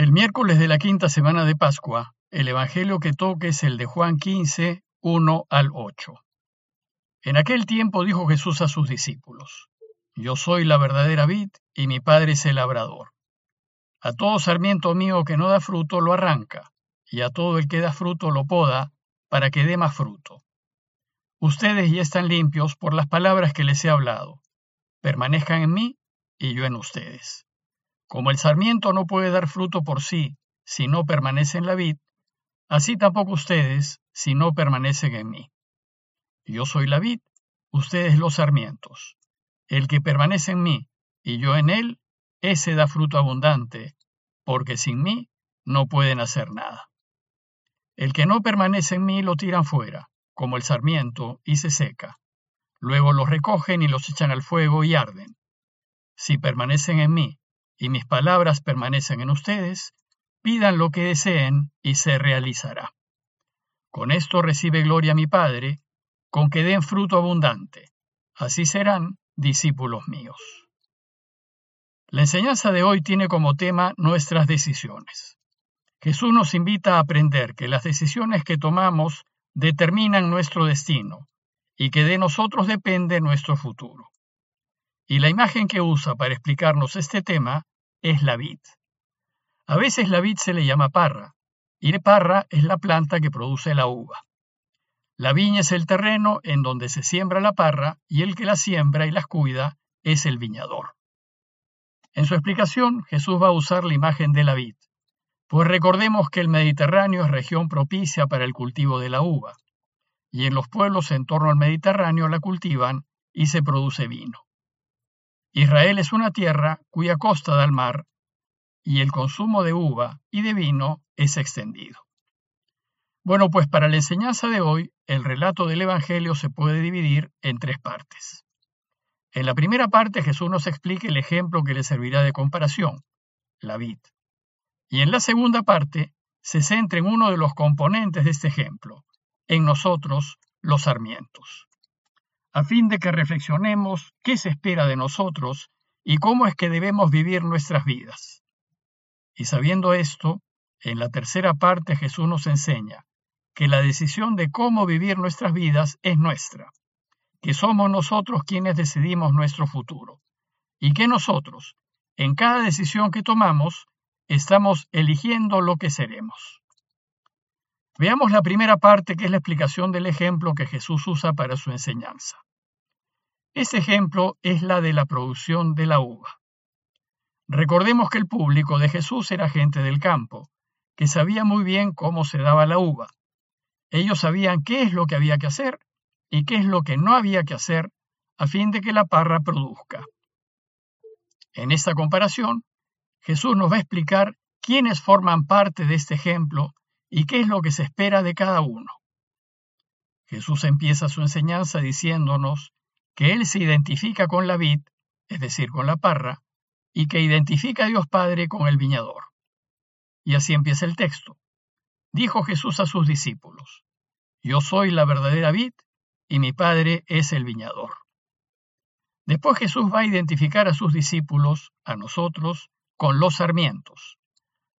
El miércoles de la quinta semana de Pascua, el Evangelio que toque es el de Juan 15, 1 al 8. En aquel tiempo dijo Jesús a sus discípulos, Yo soy la verdadera vid y mi Padre es el labrador. A todo sarmiento mío que no da fruto lo arranca, y a todo el que da fruto lo poda, para que dé más fruto. Ustedes ya están limpios por las palabras que les he hablado. Permanezcan en mí y yo en ustedes. Como el sarmiento no puede dar fruto por sí si no permanece en la vid, así tampoco ustedes si no permanecen en mí. Yo soy la vid, ustedes los sarmientos. El que permanece en mí y yo en él, ese da fruto abundante, porque sin mí no pueden hacer nada. El que no permanece en mí lo tiran fuera, como el sarmiento, y se seca. Luego los recogen y los echan al fuego y arden. Si permanecen en mí y mis palabras permanecen en ustedes, pidan lo que deseen y se realizará. Con esto recibe gloria mi Padre, con que den fruto abundante. Así serán discípulos míos. La enseñanza de hoy tiene como tema nuestras decisiones. Jesús nos invita a aprender que las decisiones que tomamos determinan nuestro destino y que de nosotros depende nuestro futuro. Y la imagen que usa para explicarnos este tema es la vid. A veces la vid se le llama parra, y parra es la planta que produce la uva. La viña es el terreno en donde se siembra la parra y el que la siembra y las cuida es el viñador. En su explicación, Jesús va a usar la imagen de la vid, pues recordemos que el Mediterráneo es región propicia para el cultivo de la uva, y en los pueblos en torno al Mediterráneo la cultivan y se produce vino. Israel es una tierra cuya costa da al mar y el consumo de uva y de vino es extendido. Bueno, pues para la enseñanza de hoy, el relato del Evangelio se puede dividir en tres partes. En la primera parte Jesús nos explica el ejemplo que le servirá de comparación, la vid. Y en la segunda parte se centra en uno de los componentes de este ejemplo, en nosotros, los sarmientos a fin de que reflexionemos qué se espera de nosotros y cómo es que debemos vivir nuestras vidas. Y sabiendo esto, en la tercera parte Jesús nos enseña que la decisión de cómo vivir nuestras vidas es nuestra, que somos nosotros quienes decidimos nuestro futuro, y que nosotros, en cada decisión que tomamos, estamos eligiendo lo que seremos. Veamos la primera parte, que es la explicación del ejemplo que Jesús usa para su enseñanza. Ese ejemplo es la de la producción de la uva. Recordemos que el público de Jesús era gente del campo, que sabía muy bien cómo se daba la uva. Ellos sabían qué es lo que había que hacer y qué es lo que no había que hacer a fin de que la parra produzca. En esta comparación, Jesús nos va a explicar quiénes forman parte de este ejemplo y qué es lo que se espera de cada uno. Jesús empieza su enseñanza diciéndonos que Él se identifica con la vid, es decir, con la parra, y que identifica a Dios Padre con el viñador. Y así empieza el texto. Dijo Jesús a sus discípulos, Yo soy la verdadera vid y mi Padre es el viñador. Después Jesús va a identificar a sus discípulos, a nosotros, con los sarmientos.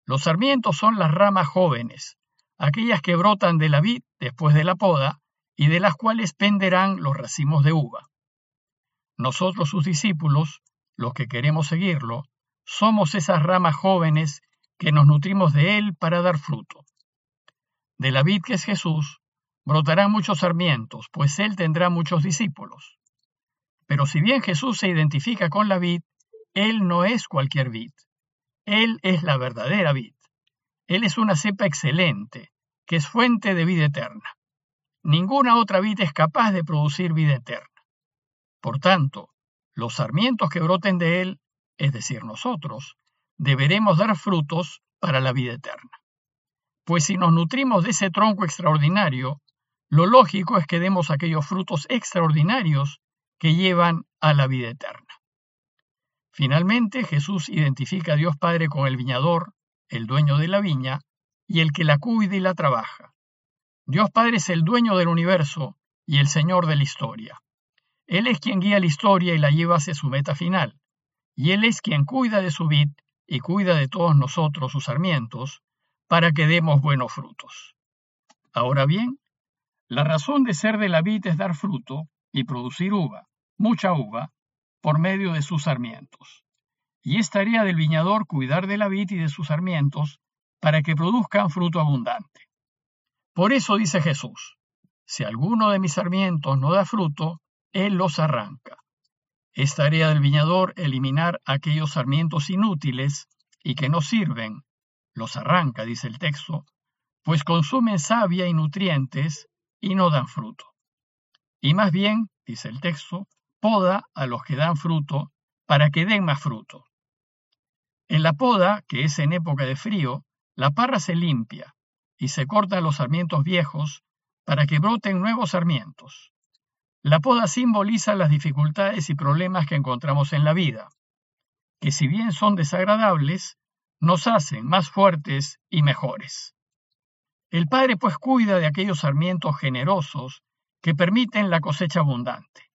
Los sarmientos son las ramas jóvenes, aquellas que brotan de la vid después de la poda y de las cuales penderán los racimos de uva. Nosotros, sus discípulos, los que queremos seguirlo, somos esas ramas jóvenes que nos nutrimos de él para dar fruto. De la vid que es Jesús, brotarán muchos sarmientos, pues él tendrá muchos discípulos. Pero si bien Jesús se identifica con la vid, él no es cualquier vid. Él es la verdadera vid. Él es una cepa excelente, que es fuente de vida eterna. Ninguna otra vid es capaz de producir vida eterna. Por tanto, los sarmientos que broten de él, es decir, nosotros, deberemos dar frutos para la vida eterna. Pues si nos nutrimos de ese tronco extraordinario, lo lógico es que demos aquellos frutos extraordinarios que llevan a la vida eterna. Finalmente, Jesús identifica a Dios Padre con el viñador, el dueño de la viña, y el que la cuida y la trabaja. Dios Padre es el dueño del universo y el Señor de la historia. Él es quien guía la historia y la lleva hacia su meta final, y Él es quien cuida de su vid y cuida de todos nosotros sus sarmientos, para que demos buenos frutos. Ahora bien, la razón de ser de la vid es dar fruto y producir uva, mucha uva, por medio de sus sarmientos. Y es tarea del viñador cuidar de la vid y de sus sarmientos para que produzcan fruto abundante. Por eso dice Jesús, si alguno de mis sarmientos no da fruto, él los arranca. Es tarea del viñador eliminar aquellos sarmientos inútiles y que no sirven, los arranca, dice el texto, pues consumen savia y nutrientes y no dan fruto. Y más bien, dice el texto, poda a los que dan fruto para que den más fruto. En la poda, que es en época de frío, la parra se limpia y se cortan los sarmientos viejos para que broten nuevos sarmientos. La poda simboliza las dificultades y problemas que encontramos en la vida, que si bien son desagradables, nos hacen más fuertes y mejores. El Padre pues cuida de aquellos sarmientos generosos que permiten la cosecha abundante.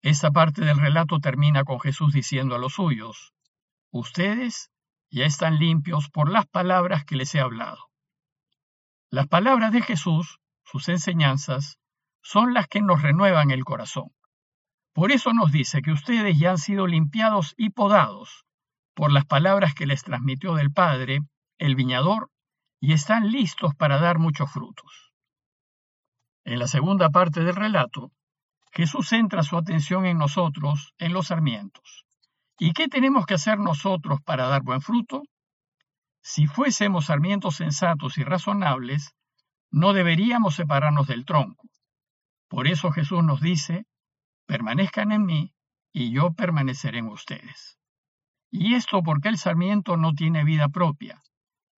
Esa parte del relato termina con Jesús diciendo a los suyos, Ustedes ya están limpios por las palabras que les he hablado. Las palabras de Jesús, sus enseñanzas, son las que nos renuevan el corazón. Por eso nos dice que ustedes ya han sido limpiados y podados por las palabras que les transmitió del Padre, el viñador, y están listos para dar muchos frutos. En la segunda parte del relato, Jesús centra su atención en nosotros, en los sarmientos. ¿Y qué tenemos que hacer nosotros para dar buen fruto? Si fuésemos sarmientos sensatos y razonables, no deberíamos separarnos del tronco. Por eso Jesús nos dice, permanezcan en mí y yo permaneceré en ustedes. Y esto porque el sarmiento no tiene vida propia,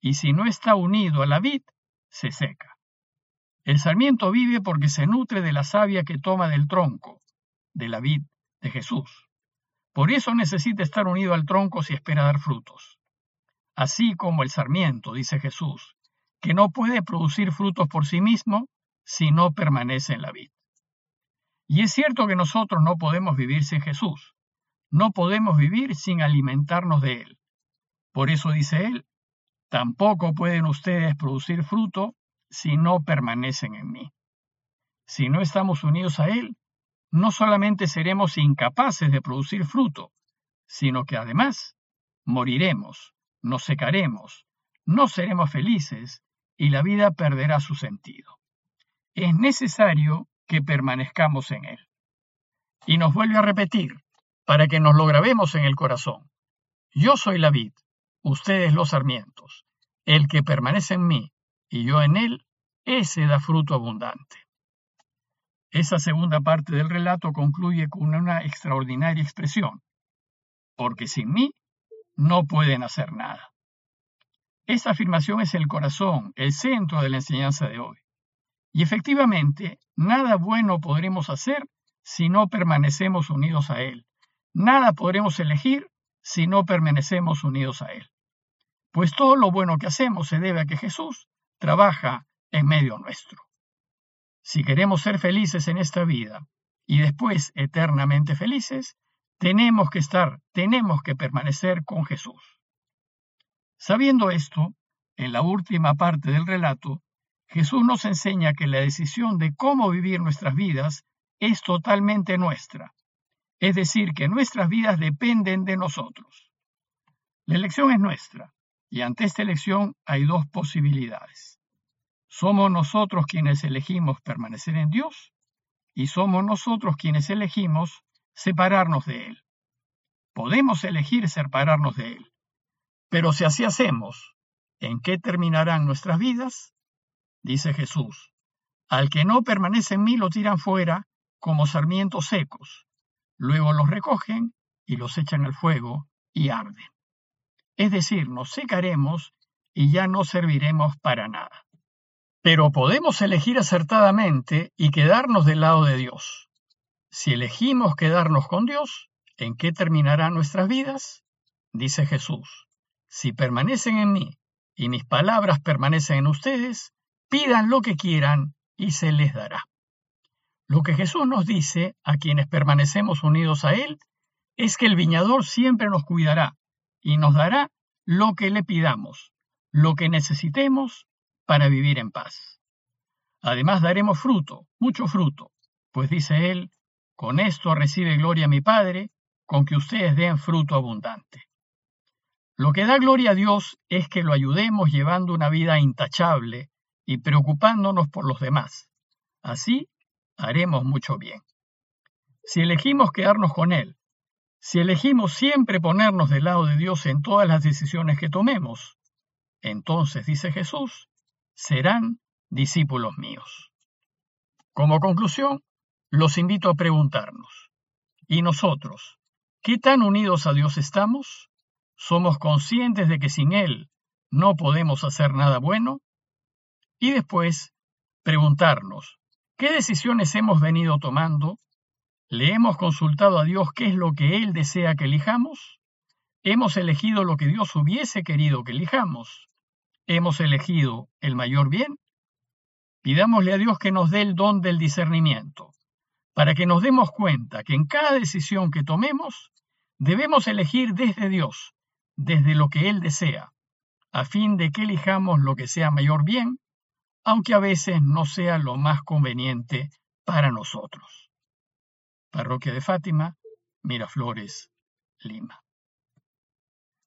y si no está unido a la vid, se seca. El sarmiento vive porque se nutre de la savia que toma del tronco, de la vid, de Jesús. Por eso necesita estar unido al tronco si espera dar frutos. Así como el sarmiento, dice Jesús, que no puede producir frutos por sí mismo si no permanece en la vid. Y es cierto que nosotros no podemos vivir sin Jesús, no podemos vivir sin alimentarnos de Él. Por eso dice Él, tampoco pueden ustedes producir fruto si no permanecen en mí. Si no estamos unidos a Él, no solamente seremos incapaces de producir fruto, sino que además moriremos, nos secaremos, no seremos felices y la vida perderá su sentido. Es necesario que permanezcamos en Él. Y nos vuelve a repetir, para que nos lo grabemos en el corazón. Yo soy la vid, ustedes los sarmientos. El que permanece en mí y yo en él, ese da fruto abundante. Esa segunda parte del relato concluye con una extraordinaria expresión, porque sin mí no pueden hacer nada. Esta afirmación es el corazón, el centro de la enseñanza de hoy. Y efectivamente, nada bueno podremos hacer si no permanecemos unidos a Él. Nada podremos elegir si no permanecemos unidos a Él. Pues todo lo bueno que hacemos se debe a que Jesús trabaja en medio nuestro. Si queremos ser felices en esta vida y después eternamente felices, tenemos que estar, tenemos que permanecer con Jesús. Sabiendo esto, en la última parte del relato, Jesús nos enseña que la decisión de cómo vivir nuestras vidas es totalmente nuestra es decir, que nuestras vidas dependen de nosotros. La elección es nuestra, y ante esta elección hay dos posibilidades. Somos nosotros quienes elegimos permanecer en Dios y somos nosotros quienes elegimos separarnos de Él. Podemos elegir separarnos de Él, pero si así hacemos, ¿en qué terminarán nuestras vidas? Dice Jesús, al que no permanece en mí lo tiran fuera como sarmientos secos Luego los recogen y los echan al fuego y arden. Es decir, nos secaremos y ya no serviremos para nada. Pero podemos elegir acertadamente y quedarnos del lado de Dios. Si elegimos quedarnos con Dios, ¿en qué terminarán nuestras vidas? Dice Jesús, si permanecen en mí y mis palabras permanecen en ustedes, pidan lo que quieran y se les dará. Lo que Jesús nos dice a quienes permanecemos unidos a Él es que el viñador siempre nos cuidará y nos dará lo que le pidamos, lo que necesitemos para vivir en paz. Además daremos fruto, mucho fruto, pues dice él, con esto recibe gloria mi Padre, con que ustedes den fruto abundante. Lo que da gloria a Dios es que lo ayudemos llevando una vida intachable y preocupándonos por los demás. Así haremos mucho bien. Si elegimos quedarnos con Él, si elegimos siempre ponernos del lado de Dios en todas las decisiones que tomemos, entonces, dice Jesús, serán discípulos míos. Como conclusión, los invito a preguntarnos, ¿y nosotros, qué tan unidos a Dios estamos? ¿Somos conscientes de que sin Él no podemos hacer nada bueno? Y después, preguntarnos, ¿qué decisiones hemos venido tomando ¿Le hemos consultado a Dios qué es lo que Él desea que elijamos? ¿Hemos elegido lo que Dios hubiese querido que elijamos? ¿Hemos elegido el mayor bien? Pidámosle a Dios que nos dé el don del discernimiento, para que nos demos cuenta que en cada decisión que tomemos debemos elegir desde Dios, desde lo que Él desea, a fin de que elijamos lo que sea mayor bien, aunque a veces no sea lo más conveniente para nosotros. Parroquia de Fátima, Miraflores, Lima.